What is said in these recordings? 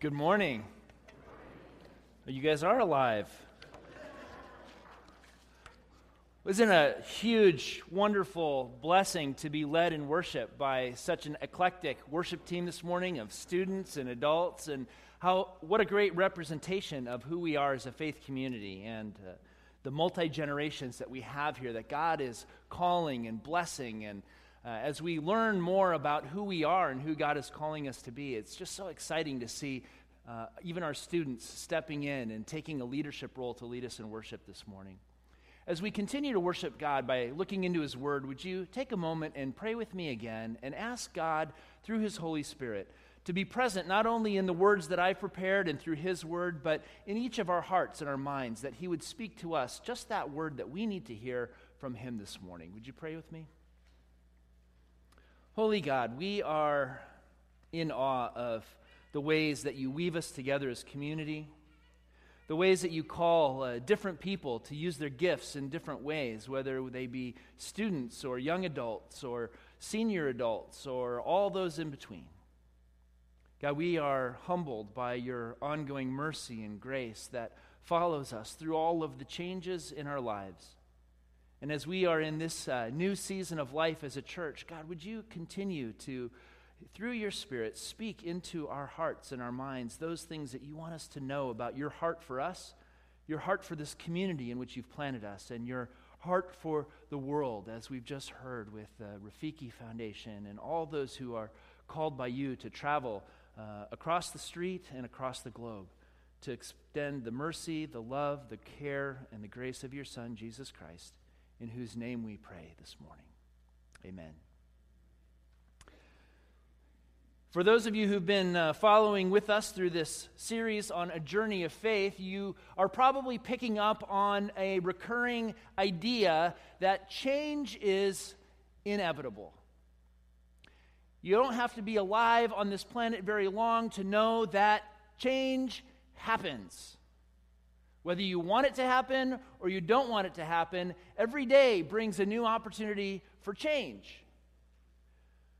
Good morning. You guys are alive. Wasn't a huge, wonderful blessing to be led in worship by such an eclectic worship team this morning of students and adults, and how what a great representation of who we are as a faith community and uh, the multi generations that we have here that God is calling and blessing and uh, as we learn more about who we are and who God is calling us to be, it's just so exciting to see uh, even our students stepping in and taking a leadership role to lead us in worship this morning. As we continue to worship God by looking into His Word, would you take a moment and pray with me again and ask God through His Holy Spirit to be present not only in the words that I've prepared and through His Word, but in each of our hearts and our minds, that He would speak to us just that word that we need to hear from Him this morning? Would you pray with me? Holy God, we are in awe of the ways that you weave us together as community, the ways that you call uh, different people to use their gifts in different ways, whether they be students or young adults or senior adults or all those in between. God, we are humbled by your ongoing mercy and grace that follows us through all of the changes in our lives. And as we are in this uh, new season of life as a church, God, would you continue to, through your Spirit, speak into our hearts and our minds those things that you want us to know about your heart for us, your heart for this community in which you've planted us, and your heart for the world, as we've just heard with the Rafiki Foundation and all those who are called by you to travel uh, across the street and across the globe to extend the mercy, the love, the care, and the grace of your Son, Jesus Christ in whose name we pray this morning. Amen. For those of you who've been uh, following with us through this series on a journey of faith, you are probably picking up on a recurring idea that change is inevitable. You don't have to be alive on this planet very long to know that change happens. Whether you want it to happen or you don't want it to happen, every day brings a new opportunity for change.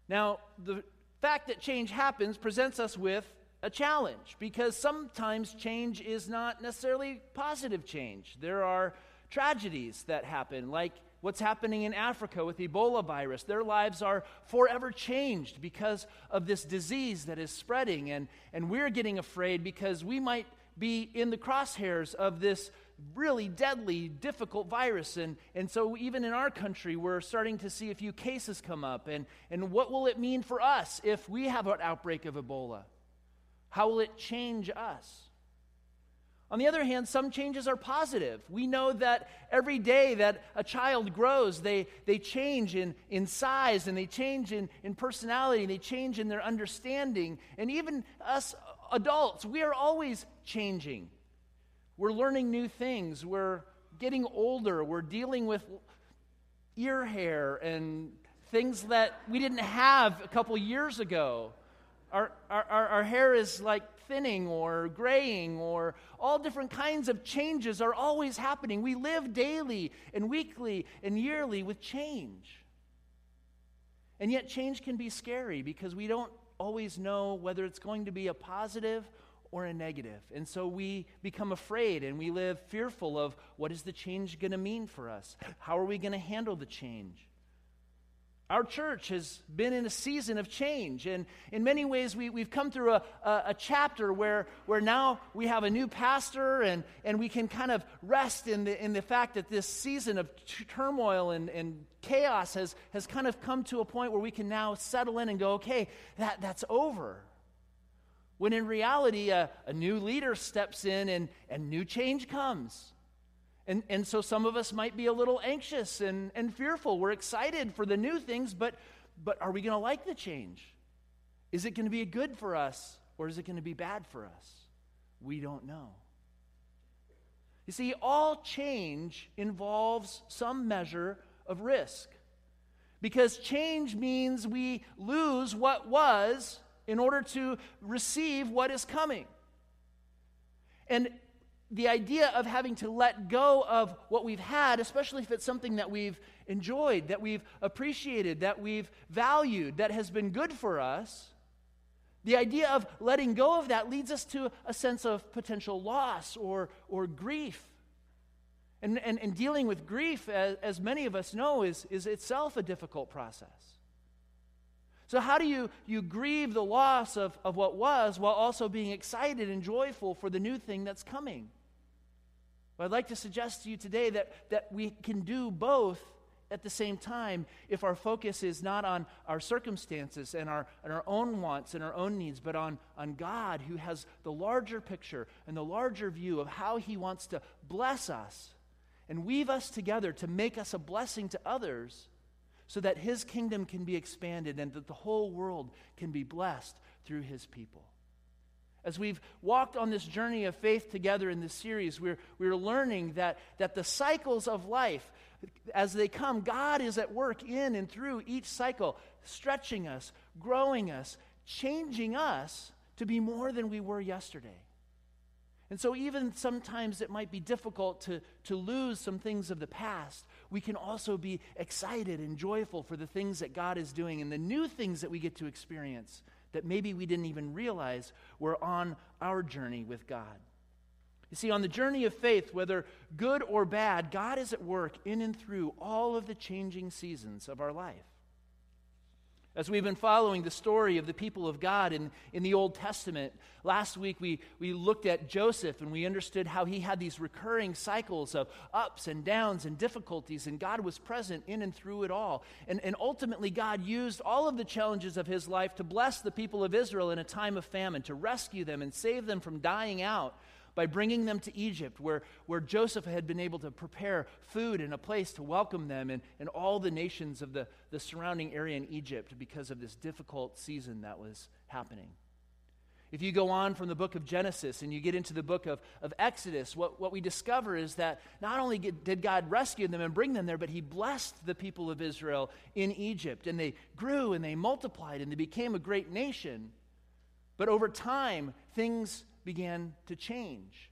Now, the fact that change happens presents us with a challenge because sometimes change is not necessarily positive change. There are tragedies that happen, like what's happening in Africa with Ebola virus. Their lives are forever changed because of this disease that is spreading, and, and we're getting afraid because we might be in the crosshairs of this really deadly, difficult virus. And, and so, even in our country, we're starting to see a few cases come up. And, and what will it mean for us if we have an outbreak of Ebola? How will it change us? On the other hand, some changes are positive. We know that every day that a child grows, they, they change in, in size and they change in, in personality and they change in their understanding. And even us adults, we are always changing. We're learning new things. We're getting older. We're dealing with ear hair and things that we didn't have a couple years ago. Our, our, our, hair is like thinning or graying, or all different kinds of changes are always happening. We live daily and weekly and yearly with change. And yet, change can be scary because we don't always know whether it's going to be a positive or a negative. And so we become afraid and we live fearful of what is the change going to mean for us? How are we going to handle the change? Our church has been in a season of change, and in many ways, we, we've come through a, a, a, chapter where, where now we have a new pastor, and, and we can kind of rest in the, in the fact that this season of turmoil and, and chaos has, has kind of come to a point where we can now settle in and go, okay, that, that's over. When in reality, a, a new leader steps in and, and new change comes. And, and so some of us might be a little anxious and, and fearful. We're excited for the new things, but, but are we going to like the change? Is it going to be good for us or is it going to be bad for us? We don't know. You see, all change involves some measure of risk. Because change means we lose what was in order to receive what is coming. And the idea of having to let go of what we've had, especially if it's something that we've enjoyed, that we've appreciated, that we've valued, that has been good for us, The idea of letting go of that leads us to a sense of potential loss or, or grief. And, and, and dealing with grief, as, as many of us know, is, is itself a difficult process. So, how do you, you grieve the loss of, of what was while also being excited and joyful for the new thing that's coming? Well, I'd like to suggest to you today that, that we can do both at the same time if our focus is not on our circumstances and our, and our own wants and our own needs, but on, on God who has the larger picture and the larger view of how He wants to bless us and weave us together to make us a blessing to others so that his kingdom can be expanded and that the whole world can be blessed through his people. As we've walked on this journey of faith together in this series, we're, we're learning that, that the cycles of life, as they come, God is at work in and through each cycle, stretching us, growing us, changing us to be more than we were yesterday. And so, even sometimes it might be difficult to, to lose some things of the past, we can also be excited and joyful for the things that God is doing and the new things that we get to experience that maybe we didn't even realize were on our journey with God. You see, on the journey of faith, whether good or bad, God is at work in and through all of the changing seasons of our life. As we've been following the story of the people of God in, in the Old Testament, last week we, we looked at Joseph and we understood how he had these recurring cycles of ups and downs and difficulties, and God was present in and through it all. And, and ultimately, God used all of the challenges of his life to bless the people of Israel in a time of famine, to rescue them and save them from dying out by bringing them to Egypt, where, where Joseph had been able to prepare food and a place to welcome them and, and all the nations of the, the surrounding area in Egypt because of this difficult season that was happening. If you go on from the book of Genesis and you get into the book of, of Exodus, what, what we discover is that not only did God rescue them and bring them there, but He blessed the people of Israel in Egypt. And they grew and they multiplied and they became a great nation. But over time, things began to change.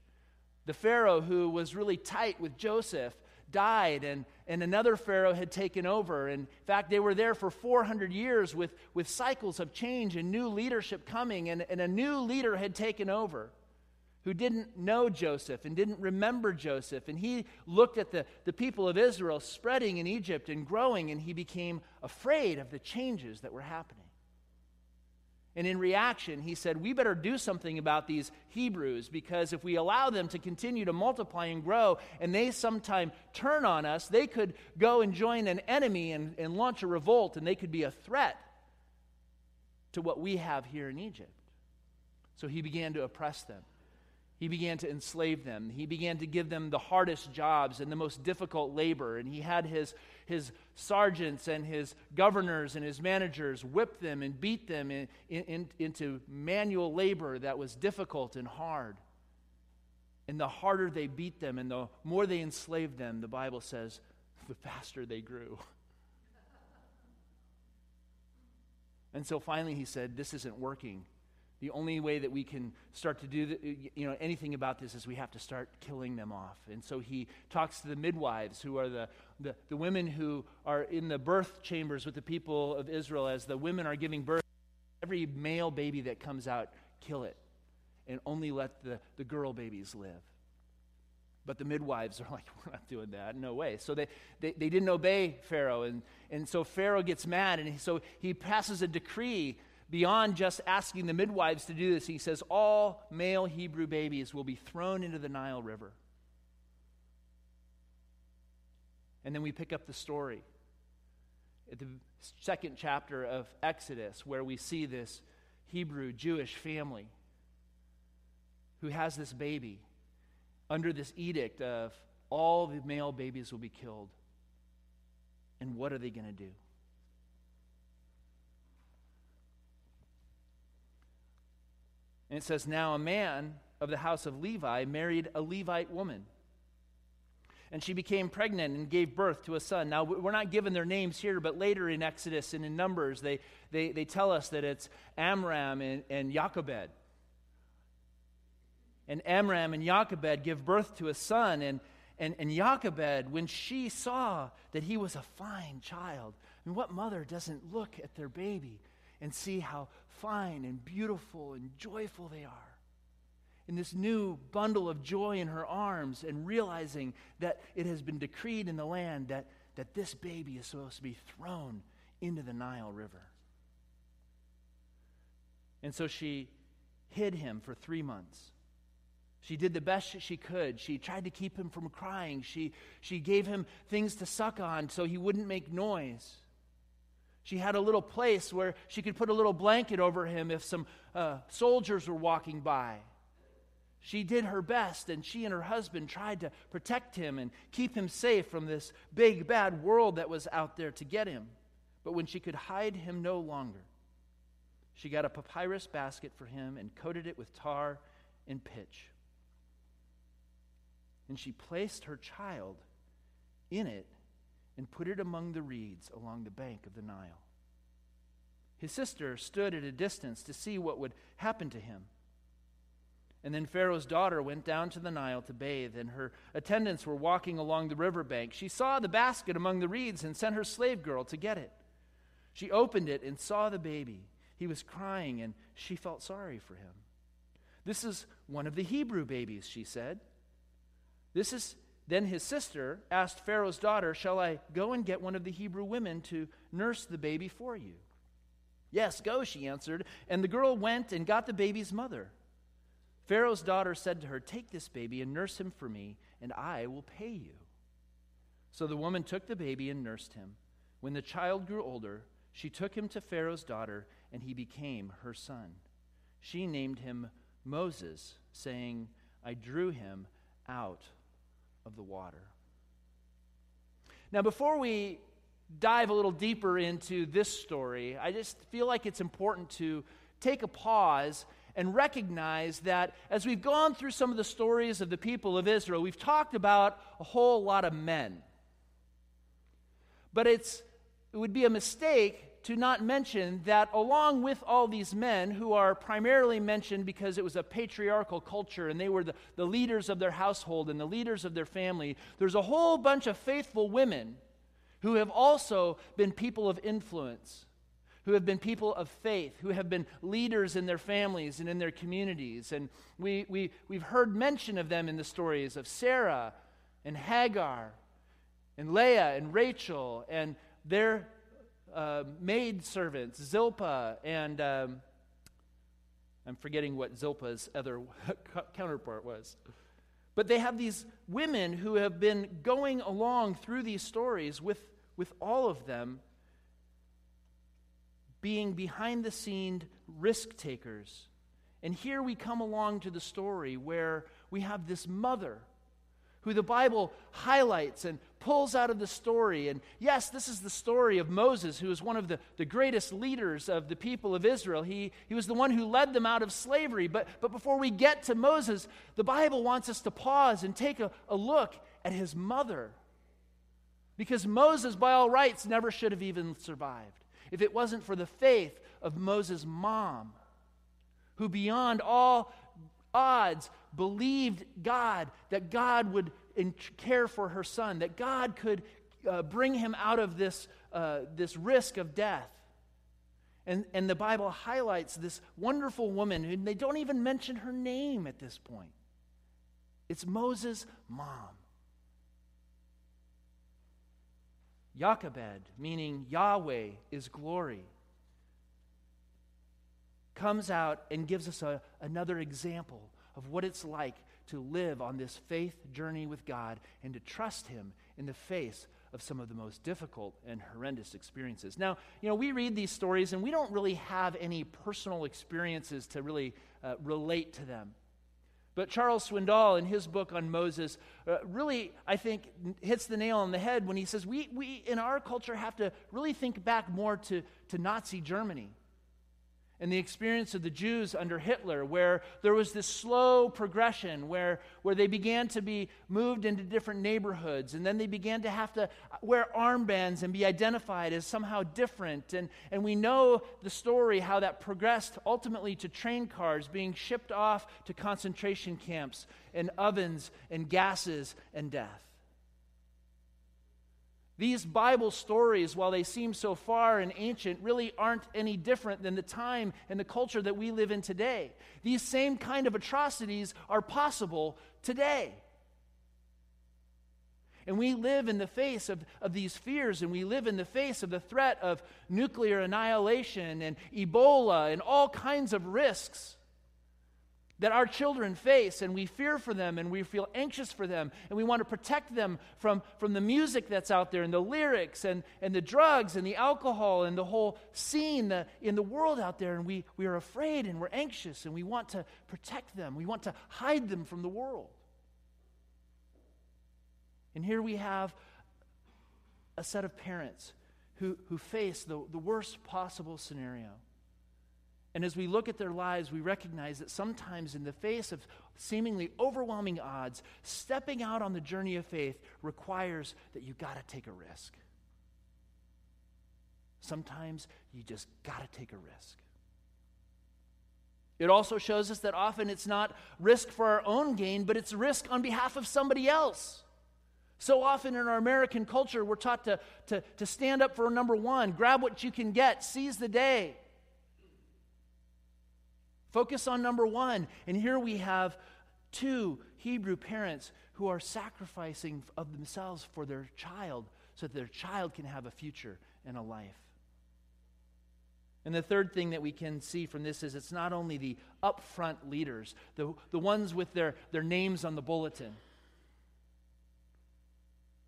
The Pharaoh, who was really tight with Joseph, died, and, and another Pharaoh had taken over. And in fact, they were there for 400 years with, with cycles of change and new leadership coming, and, and a new leader had taken over who didn't know Joseph and didn't remember Joseph. And he looked at the, the people of Israel spreading in Egypt and growing, and he became afraid of the changes that were happening. And in reaction, he said, We better do something about these Hebrews because if we allow them to continue to multiply and grow and they sometime turn on us, they could go and join an enemy and, and launch a revolt and they could be a threat to what we have here in Egypt. So he began to oppress them. He began to enslave them. He began to give them the hardest jobs and the most difficult labor. And he had his, his sergeants and his governors and his managers whip them and beat them in, in, into manual labor that was difficult and hard. And the harder they beat them and the more they enslaved them, the Bible says, the faster they grew. And so finally he said, This isn't working. The only way that we can start to do the, you know, anything about this is we have to start killing them off. And so he talks to the midwives, who are the, the, the women who are in the birth chambers with the people of Israel. As the women are giving birth, every male baby that comes out, kill it. And only let the, the girl babies live. But the midwives are like, we're not doing that. No way. So they, they, they didn't obey Pharaoh. And, and so Pharaoh gets mad. And so he passes a decree beyond just asking the midwives to do this, he says all male Hebrew babies will be thrown into the Nile River. And then we pick up the story at the second chapter of Exodus, where we see this Hebrew Jewish family who has this baby under this edict of all the male babies will be killed. And what are they going to do? And it says, Now a man of the house of Levi married a Levite woman. And she became pregnant and gave birth to a son. Now, we're not given their names here, but later in Exodus and in Numbers, they, they, they tell us that it's Amram and, and Jochebed. And Amram and Jochebed give birth to a son. And, and, and Jochebed, when she saw that he was a fine child, I and what mother doesn't look at their baby and see how fine and beautiful and joyful they are. In this new bundle of joy in her arms, and realizing that it has been decreed in the land that, that this baby is supposed to be thrown into the Nile River. And so she hid him for three months. She did the best she could. She tried to keep him from crying. She, she gave him things to suck on so he wouldn't make noise. She had a little place where she could put a little blanket over him if some uh, soldiers were walking by. She did her best, and she and her husband tried to protect him and keep him safe from this big, bad world that was out there to get him. But when she could hide him no longer, she got a papyrus basket for him and coated it with tar and pitch. And she placed her child in it and put it among the reeds along the bank of the Nile. His sister stood at a distance to see what would happen to him. And then Pharaoh's daughter went down to the Nile to bathe, and her attendants were walking along the river bank. She saw the basket among the reeds and sent her slave girl to get it. She opened it and saw the baby. He was crying, and she felt sorry for him. This is one of the Hebrew babies, she said. This is then his sister asked Pharaoh's daughter, Shall I go and get one of the Hebrew women to nurse the baby for you? Yes, go, she answered. And the girl went and got the baby's mother. Pharaoh's daughter said to her, Take this baby and nurse him for me, and I will pay you. So the woman took the baby and nursed him. When the child grew older, she took him to Pharaoh's daughter, and he became her son. She named him Moses, saying, I drew him out of the water. Now, before we dive a little deeper into this story, I just feel like it's important to take a pause and recognize that as we've gone through some of the stories of the people of Israel, we've talked about a whole lot of men. But it's, it would be a mistake to not mention that along with all these men who are primarily mentioned because it was a patriarchal culture and they were the, the leaders of their household and the leaders of their family, there's a whole bunch of faithful women who have also been people of influence who have been people of faith, who have been leaders in their families and in their communities. And we, we, we've heard mention of them in the stories of Sarah and Hagar and Leah and Rachel and their uh, maid servants, Zilpah, and um, I'm forgetting what Zilpah's other counterpart was. But they have these women who have been going along through these stories with, with all of them being behind the scenes risk takers. And here we come along to the story where we have this mother who the Bible highlights and pulls out of the story. And yes, this is the story of Moses, who is one of the, the greatest leaders of the people of Israel. He, he was the one who led them out of slavery. But, but before we get to Moses, the Bible wants us to pause and take a, a look at his mother. Because Moses, by all rights, never should have even survived if it wasn't for the faith of Moses' mom, who beyond all odds believed God, that God would care for her son, that God could uh, bring him out of this, uh, this risk of death. And, and the Bible highlights this wonderful woman, and they don't even mention her name at this point. It's Moses' mom. Jochebed, meaning Yahweh is glory, comes out and gives us a, another example of what it's like to live on this faith journey with God and to trust Him in the face of some of the most difficult and horrendous experiences. Now, you know, we read these stories and we don't really have any personal experiences to really uh, relate to them. But Charles Swindoll, in his book on Moses, uh, really, I think, hits the nail on the head when he says we, we, in our culture, have to really think back more to, to Nazi Germany and the experience of the Jews under Hitler, where there was this slow progression, where, where they began to be moved into different neighborhoods, and then they began to have to wear armbands and be identified as somehow different. And, and we know the story how that progressed ultimately to train cars being shipped off to concentration camps and ovens and gases and death. These Bible stories, while they seem so far and ancient, really aren't any different than the time and the culture that we live in today. These same kind of atrocities are possible today. And we live in the face of, of these fears, and we live in the face of the threat of nuclear annihilation and Ebola and all kinds of risks that our children face, and we fear for them, and we feel anxious for them, and we want to protect them from, from the music that's out there, and the lyrics, and, and the drugs, and the alcohol, and the whole scene the, in the world out there. And we, we are afraid, and we're anxious, and we want to protect them. We want to hide them from the world. And here we have a set of parents who, who face the, the worst possible scenario. And as we look at their lives, we recognize that sometimes, in the face of seemingly overwhelming odds, stepping out on the journey of faith requires that you got to take a risk. Sometimes you just got to take a risk. It also shows us that often it's not risk for our own gain, but it's risk on behalf of somebody else. So often in our American culture, we're taught to, to, to stand up for number one, grab what you can get, seize the day. Focus on number one. And here we have two Hebrew parents who are sacrificing of themselves for their child so that their child can have a future and a life. And the third thing that we can see from this is it's not only the upfront leaders, the, the ones with their, their names on the bulletin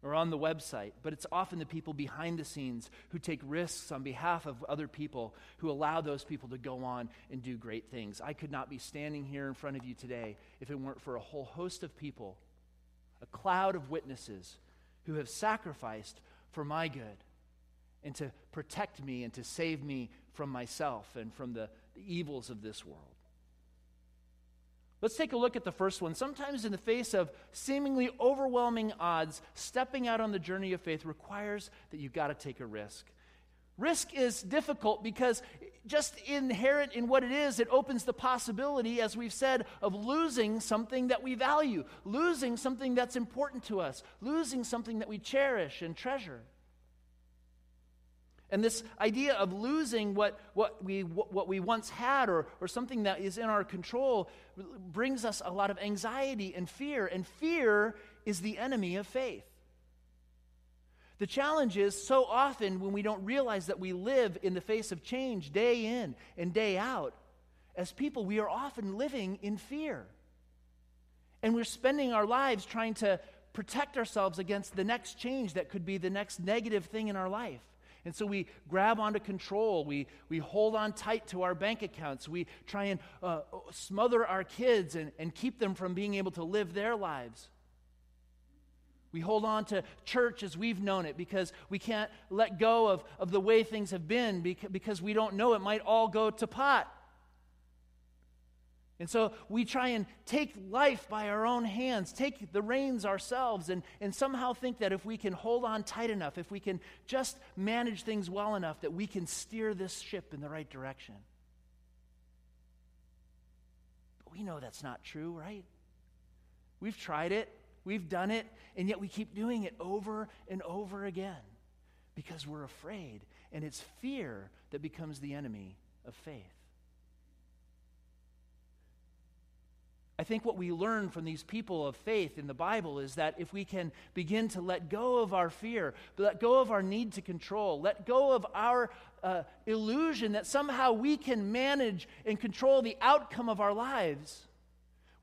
or on the website, but it's often the people behind the scenes who take risks on behalf of other people who allow those people to go on and do great things. I could not be standing here in front of you today if it weren't for a whole host of people, a cloud of witnesses who have sacrificed for my good and to protect me and to save me from myself and from the, the evils of this world. Let's take a look at the first one. Sometimes, in the face of seemingly overwhelming odds, stepping out on the journey of faith requires that you've got to take a risk. Risk is difficult because just inherent in what it is, it opens the possibility, as we've said, of losing something that we value, losing something that's important to us, losing something that we cherish and treasure. And this idea of losing what, what, we, what we once had or, or something that is in our control brings us a lot of anxiety and fear. And fear is the enemy of faith. The challenge is so often when we don't realize that we live in the face of change day in and day out, as people, we are often living in fear. And we're spending our lives trying to protect ourselves against the next change that could be the next negative thing in our life. And so we grab onto control. We, we hold on tight to our bank accounts. We try and uh, smother our kids and, and keep them from being able to live their lives. We hold on to church as we've known it because we can't let go of, of the way things have been because we don't know it might all go to pot. And so we try and take life by our own hands, take the reins ourselves, and, and somehow think that if we can hold on tight enough, if we can just manage things well enough, that we can steer this ship in the right direction. But we know that's not true, right? We've tried it, we've done it, and yet we keep doing it over and over again because we're afraid. And it's fear that becomes the enemy of faith. I think what we learn from these people of faith in the Bible is that if we can begin to let go of our fear, let go of our need to control, let go of our uh, illusion that somehow we can manage and control the outcome of our lives,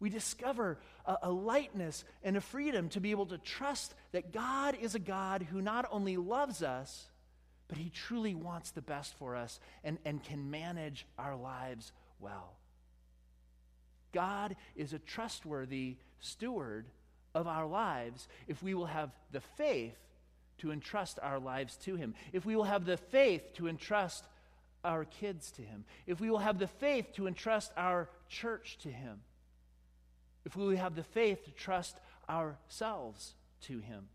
we discover a, a lightness and a freedom to be able to trust that God is a God who not only loves us, but He truly wants the best for us and, and can manage our lives well. God is a trustworthy steward of our lives if we will have the faith to entrust our lives to Him, if we will have the faith to entrust our kids to Him, if we will have the faith to entrust our church to Him, if we will have the faith to trust ourselves to Him.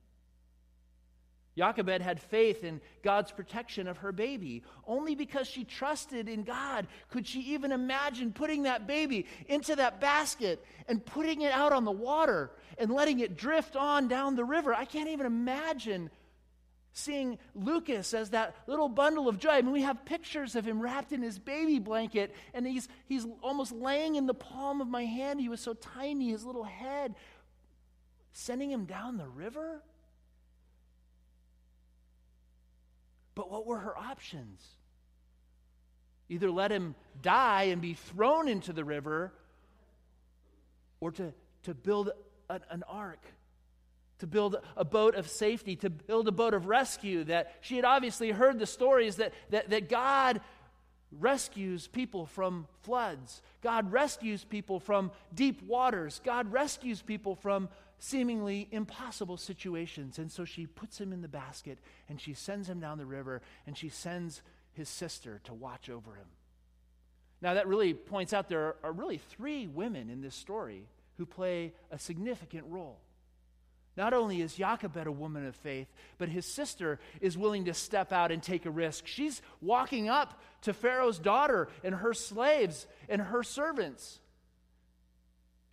Jochebed had faith in God's protection of her baby. Only because she trusted in God could she even imagine putting that baby into that basket and putting it out on the water and letting it drift on down the river. I can't even imagine seeing Lucas as that little bundle of joy. I mean, we have pictures of him wrapped in his baby blanket, and he's, he's almost laying in the palm of my hand. He was so tiny, his little head, sending him down the river. But what were her options? Either let him die and be thrown into the river, or to, to build an, an ark to build a boat of safety, to build a boat of rescue. That she had obviously heard the stories that, that, that God rescues people from floods, God rescues people from deep waters, God rescues people from seemingly impossible situations. And so she puts him in the basket and she sends him down the river and she sends his sister to watch over him. Now, that really points out there are really three women in this story who play a significant role. Not only is Jochebed a woman of faith, but his sister is willing to step out and take a risk. She's walking up to Pharaoh's daughter and her slaves and her servants.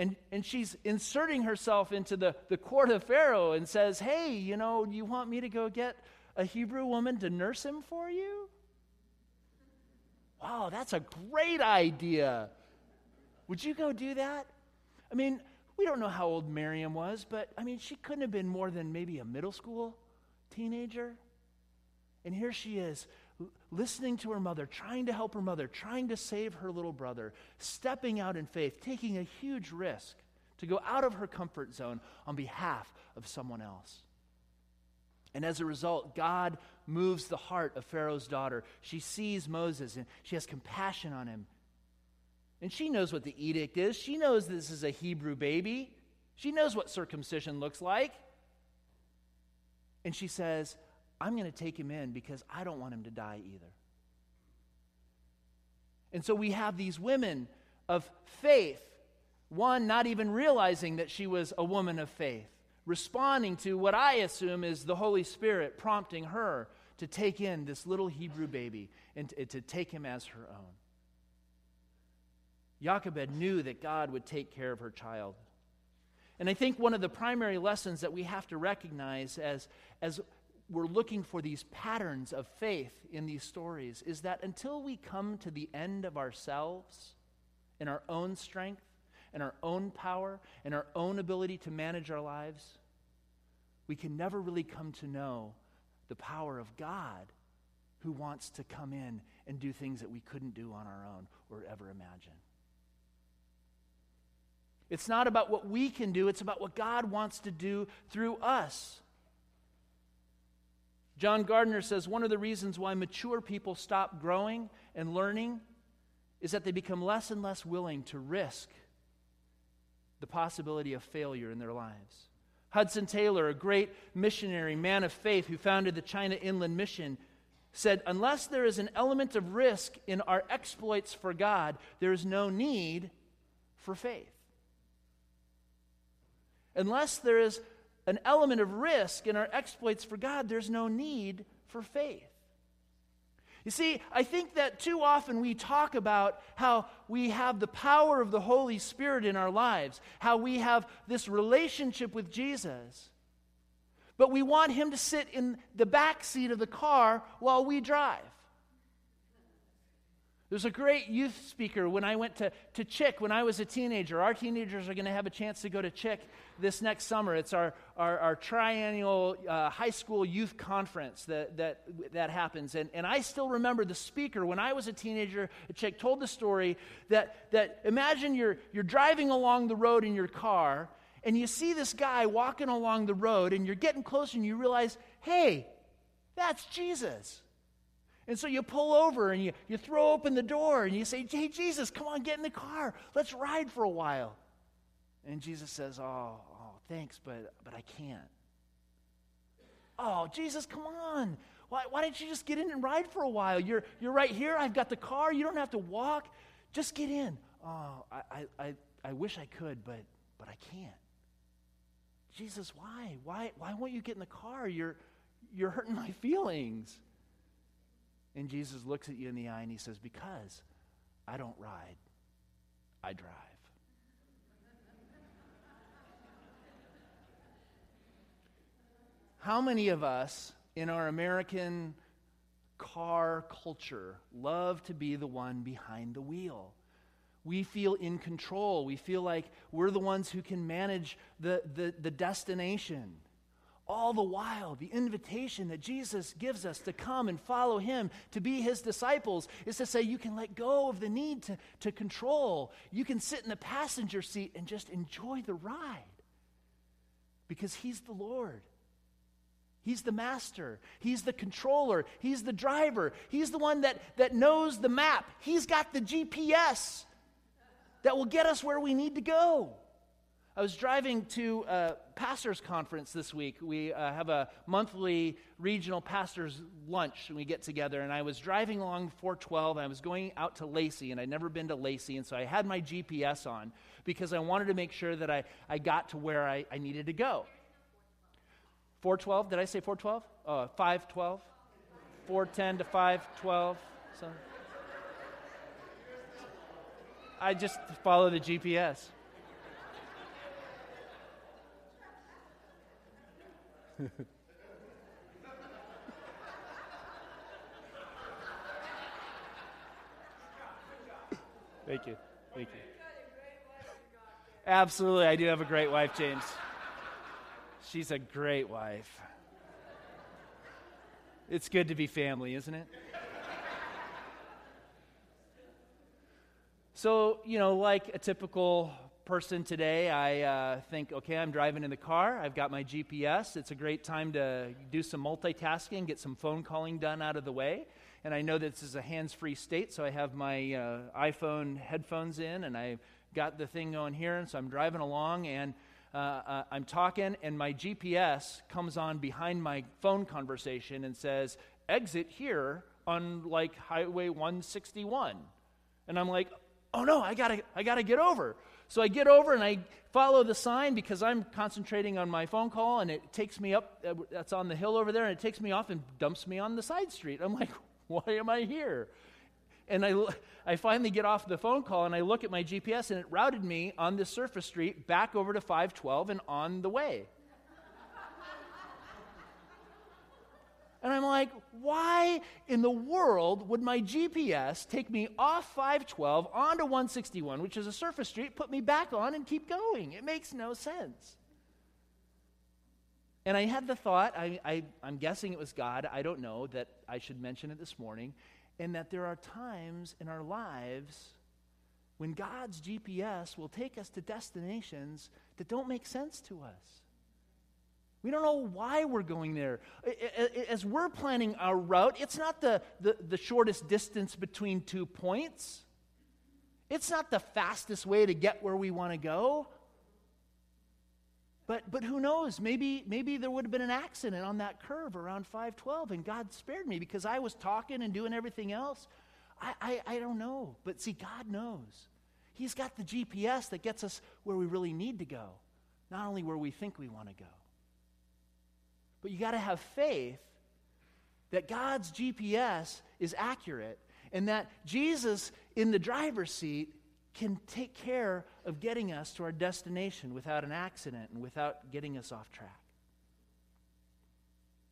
And, and she's inserting herself into the, the court of Pharaoh and says, Hey, you know, you want me to go get a Hebrew woman to nurse him for you? Wow, that's a great idea. Would you go do that? I mean, we don't know how old Miriam was, but I mean, she couldn't have been more than maybe a middle school teenager. And here she is, listening to her mother, trying to help her mother, trying to save her little brother, stepping out in faith, taking a huge risk to go out of her comfort zone on behalf of someone else. And as a result, God moves the heart of Pharaoh's daughter. She sees Moses and she has compassion on him. And she knows what the edict is. She knows this is a Hebrew baby. She knows what circumcision looks like. And she says, I'm going to take him in because I don't want him to die either. And so we have these women of faith, one not even realizing that she was a woman of faith, responding to what I assume is the Holy Spirit prompting her to take in this little Hebrew baby and to, take him as her own. Jochebed knew that God would take care of her child. And I think one of the primary lessons that we have to recognize as, as we're looking for these patterns of faith in these stories is that until we come to the end of ourselves in our own strength, in our own power, in our own ability to manage our lives, we can never really come to know the power of God who wants to come in and do things that we couldn't do on our own or ever imagine. It's not about what we can do, it's about what God wants to do through us. John Gardner says one of the reasons why mature people stop growing and learning is that they become less and less willing to risk the possibility of failure in their lives. Hudson Taylor, a great missionary, man of faith who founded the China Inland Mission, said, Unless there is an element of risk in our exploits for God, there is no need for faith unless there is an element of risk in our exploits for God, there's no need for faith. You see, I think that too often we talk about how we have the power of the Holy Spirit in our lives, how we have this relationship with Jesus. But we want him to sit in the back seat of the car while we drive. There's a great youth speaker when I went to, to CHIC when I was a teenager. Our teenagers are going to have a chance to go to CHIC this next summer. It's our, our, our triennial uh, high school youth conference that, that, that happens. And, and I still remember the speaker when I was a teenager at CHIC told the story that, that imagine you're, you're driving along the road in your car and you see this guy walking along the road and you're getting closer and you realize, hey, that's Jesus. And so you pull over and you, you throw open the door and you say, Hey, Jesus, come on, get in the car. Let's ride for a while. And Jesus says, Oh, oh thanks, but, but I can't. Oh, Jesus, come on. Why, why don't you just get in and ride for a while? You're, you're right here. I've got the car. You don't have to walk. Just get in. Oh, I, I, I wish I could, but, but I can't. Jesus, why? Why, why won't you get in the car? You're, you're hurting my feelings. And Jesus looks at you in the eye and he says, Because I don't ride, I drive. How many of us in our American car culture love to be the one behind the wheel. We feel in control. We feel like we're the ones who can manage the, the, the destination. All the while, the invitation that Jesus gives us to come and follow him, to be his disciples, is to say you can let go of the need to, to control. You can sit in the passenger seat and just enjoy the ride because he's the Lord. He's the master. He's the controller. He's the driver. He's the one that, that knows the map. He's got the GPS that will get us where we need to go. I was driving to a pastor's conference this week. We uh, have a monthly regional pastor's lunch and we get together. And I was driving along 412. I was going out to Lacey, and I'd never been to Lacey. And so I had my GPS on because I wanted to make sure that I, I got to where I, I needed to go. 412? Did I say 412? Uh, 512? 410 to 512? So I just follow the GPS. Thank you. Thank you. Absolutely, I do have a great wife, James. She's a great wife. It's good to be family, isn't it? so, you know, like a typical person today, I uh, think, okay, I'm driving in the car. I've got my GPS. It's a great time to do some multitasking, get some phone calling done out of the way. And I know this is a hands free state, so I have my uh, iPhone headphones in and I've got the thing going here. And so I'm driving along and uh, uh, I'm talking, and my GPS comes on behind my phone conversation and says, exit here on like Highway 161. And I'm like, oh no, I gotta, I gotta get over. So I get over and I follow the sign because I'm concentrating on my phone call, and it takes me up, uh, that's on the hill over there, and it takes me off and dumps me on the side street. I'm like, why am I here? And I, I finally get off the phone call and I look at my GPS and it routed me on this surface street back over to 512 and on the way. And I'm like, why in the world would my GPS take me off 512 onto 161, which is a surface street, put me back on and keep going? It makes no sense. And I had the thought, I, I, I'm guessing it was God, I don't know, that I should mention it this morning and that there are times in our lives when God's GPS will take us to destinations that don't make sense to us. We don't know why we're going there. As we're planning our route, it's not the, the, the, shortest distance between two points. It's not the fastest way to get where we want to go. But, but who knows? Maybe, maybe there would have been an accident on that curve around 512 and God spared me because I was talking and doing everything else. I, I, I don't know. But see, God knows. He's got the GPS that gets us where we really need to go, not only where we think we want to go. But you got to have faith that God's GPS is accurate and that Jesus in the driver's seat can take care of getting us to our destination without an accident and without getting us off track.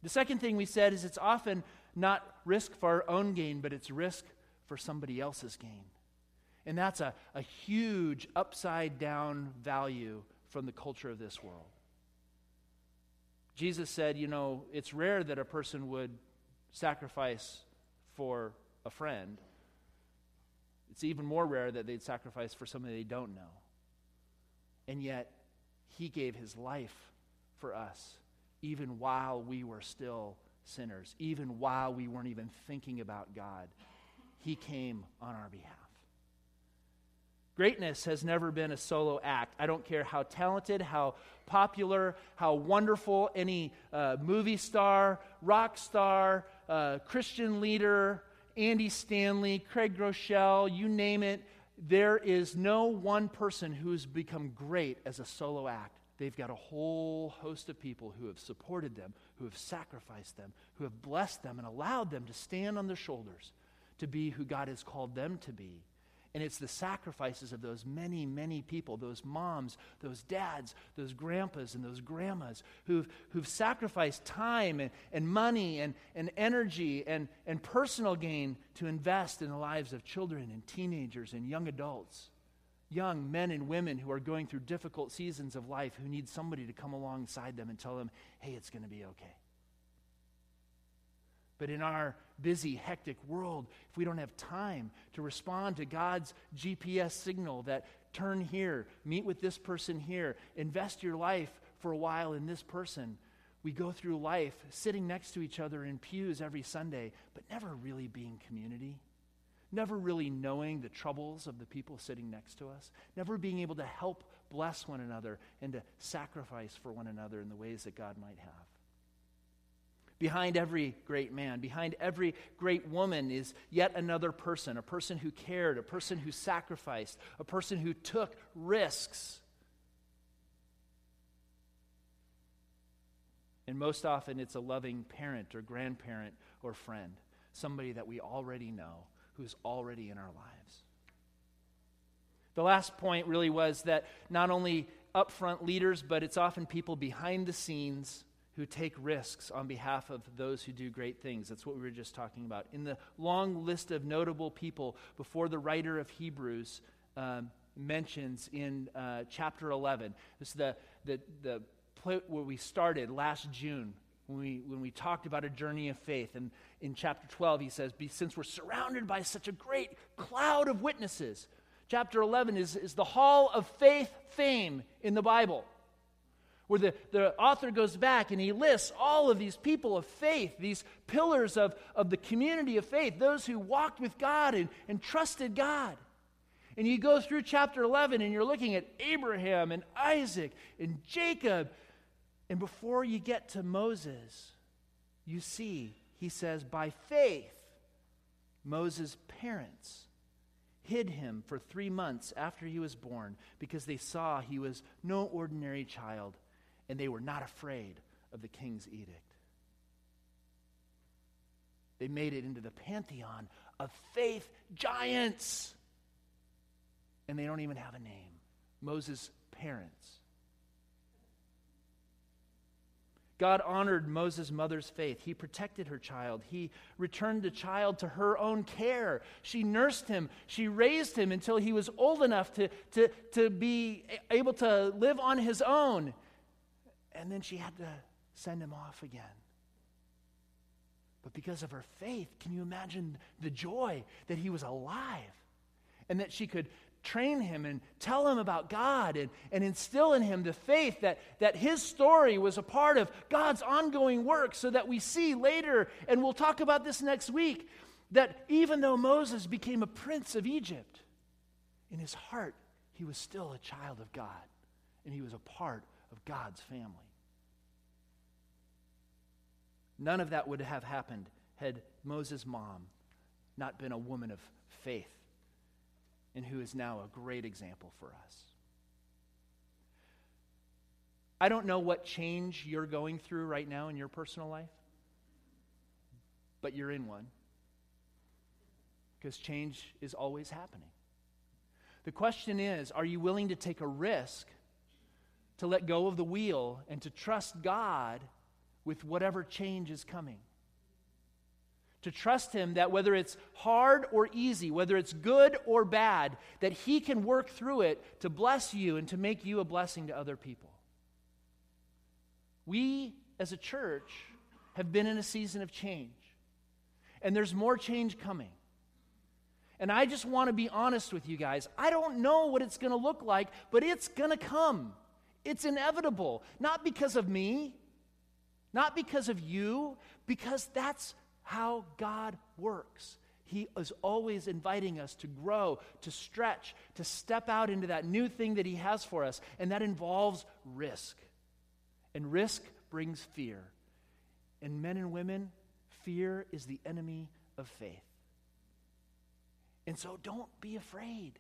The second thing we said is it's often not risk for our own gain, but it's risk for somebody else's gain. And that's a, a huge upside down value from the culture of this world. Jesus said, you know, it's rare that a person would sacrifice for a friend. It's even more rare that they'd sacrifice for somebody they don't know. And yet, he gave his life for us, even while we were still sinners, even while we weren't even thinking about God. He came on our behalf. Greatness has never been a solo act. I don't care how talented, how popular, how wonderful any uh, movie star, rock star, uh, Christian leader, Andy Stanley, Craig Groeschel, you name it. There is no one person who's become great as a solo act. They've got a whole host of people who have supported them, who have sacrificed them, who have blessed them and allowed them to stand on their shoulders to be who God has called them to be. And it's the sacrifices of those many, many people, those moms, those dads, those grandpas, and those grandmas who've, who've sacrificed time and, and money and, and energy and, and personal gain to invest in the lives of children and teenagers and young adults, young men and women who are going through difficult seasons of life who need somebody to come alongside them and tell them, hey, it's going to be okay. But in our busy, hectic world, if we don't have time to respond to God's GPS signal that turn here, meet with this person here, invest your life for a while in this person, we go through life sitting next to each other in pews every Sunday, but never really being community. Never really knowing the troubles of the people sitting next to us, never being able to help bless one another and to sacrifice for one another in the ways that God might have. Behind every great man, behind every great woman is yet another person a person who cared, a person who sacrificed, a person who took risks. And most often it's a loving parent or grandparent or friend, somebody that we already know, who's already in our lives. The last point really was that not only upfront leaders, but it's often people behind the scenes who take risks on behalf of those who do great things. That's what we were just talking about. In the long list of notable people before the writer of Hebrews um, mentions in uh, chapter 11, this is the, the, the where we started last June when we, when we talked about a journey of faith. And in chapter 12, he says, Since we're surrounded by such a great cloud of witnesses, chapter 11 is, is the hall of faith fame in the Bible where the, the author goes back and he lists all of these people of faith, these pillars of, of the community of faith, those who walked with God and, and trusted God. And you go through chapter 11 and you're looking at Abraham and Isaac and Jacob. And before you get to Moses, you see, he says, by faith, Moses' parents hid him for three months after he was born because they saw he was no ordinary child and they were not afraid of the king's edict. They made it into the pantheon of faith giants. And they don't even have a name Moses' parents. God honored Moses' mother's faith. He protected her child. He returned the child to her own care. She nursed him. She raised him until he was old enough to, to, to be able to live on his own and then she had to send him off again. But because of her faith, can you imagine the joy that he was alive and that she could train him and tell him about God and, and instill in him the faith that, that his story was a part of God's ongoing work so that we see later, and we'll talk about this next week, that even though Moses became a prince of Egypt, in his heart, he was still a child of God and he was a part of God's family. None of that would have happened had Moses' mom not been a woman of faith and who is now a great example for us. I don't know what change you're going through right now in your personal life, but you're in one. Because change is always happening. The question is are you willing to take a risk to let go of the wheel and to trust God with whatever change is coming. To trust Him that whether it's hard or easy, whether it's good or bad, that He can work through it to bless you and to make you a blessing to other people. We, as a church, have been in a season of change, and there's more change coming. And I just want to be honest with you guys. I don't know what it's going to look like, but it's going to come. It's inevitable. Not because of me, not because of you, because that's how God works. He is always inviting us to grow, to stretch, to step out into that new thing that He has for us. And that involves risk. And risk brings fear. And men and women, fear is the enemy of faith. And so don't be afraid.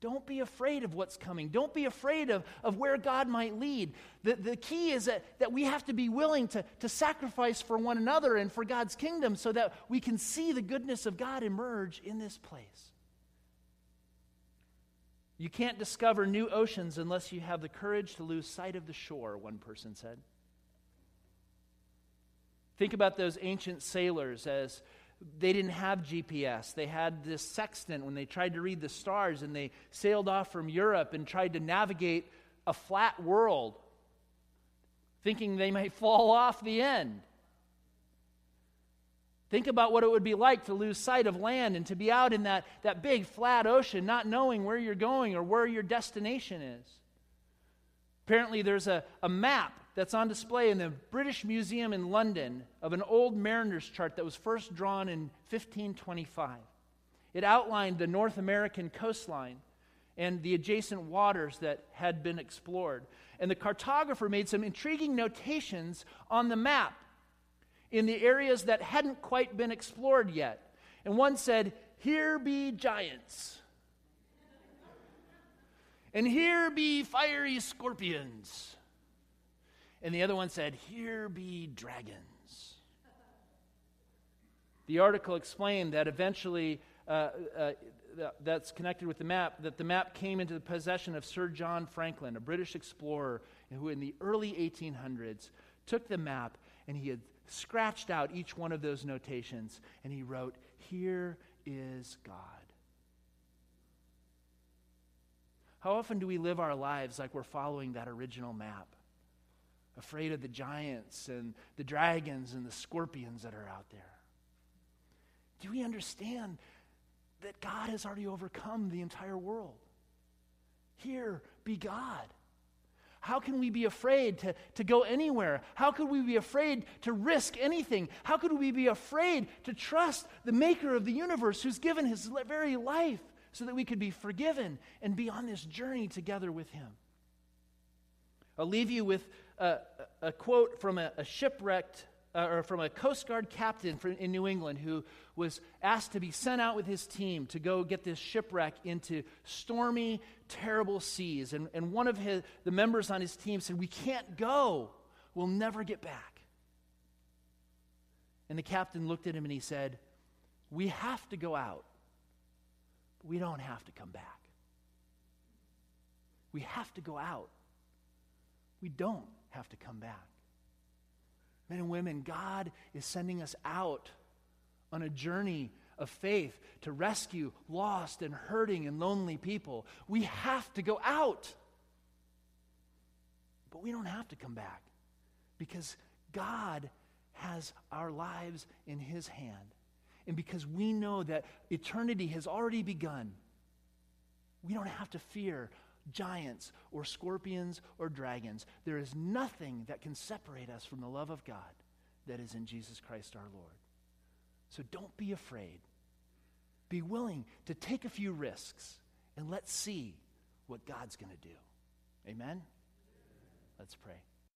Don't be afraid of what's coming. Don't be afraid of, of where God might lead. The, the key is that, that we have to be willing to, to sacrifice for one another and for God's kingdom so that we can see the goodness of God emerge in this place. You can't discover new oceans unless you have the courage to lose sight of the shore, one person said. Think about those ancient sailors as they didn't have GPS. They had this sextant when they tried to read the stars and they sailed off from Europe and tried to navigate a flat world, thinking they might fall off the end. Think about what it would be like to lose sight of land and to be out in that, that big flat ocean, not knowing where you're going or where your destination is. Apparently, there's a, a map that's on display in the British Museum in London of an old mariner's chart that was first drawn in 1525. It outlined the North American coastline and the adjacent waters that had been explored. And the cartographer made some intriguing notations on the map in the areas that hadn't quite been explored yet. And one said, Here be giants. And here be fiery scorpions. And the other one said, Here be dragons. The article explained that eventually, uh, uh, that's connected with the map, that the map came into the possession of Sir John Franklin, a British explorer who in the early 1800s took the map and he had scratched out each one of those notations and he wrote, Here is God. How often do we live our lives like we're following that original map? Afraid of the giants and the dragons and the scorpions that are out there. Do we understand that God has already overcome the entire world? Here be God. How can we be afraid to, to go anywhere? How could we be afraid to risk anything? How could we be afraid to trust the maker of the universe who's given his very life so that we could be forgiven and be on this journey together with him? I'll leave you with a, a quote from a, a shipwrecked uh, or from a Coast Guard captain in New England who was asked to be sent out with his team to go get this shipwreck into stormy, terrible seas. And, and one of his, the members on his team said, We can't go. We'll never get back. And the captain looked at him and he said, We have to go out, we don't have to come back. We have to go out. We don't have to come back. Men and women, God is sending us out on a journey of faith to rescue lost and hurting and lonely people. We have to go out. But we don't have to come back because God has our lives in His hand. And because we know that eternity has already begun, we don't have to fear giants or scorpions or dragons. There is nothing that can separate us from the love of God that is in Jesus Christ our Lord. So don't be afraid. Be willing to take a few risks and let's see what God's going to do. Amen? Let's pray.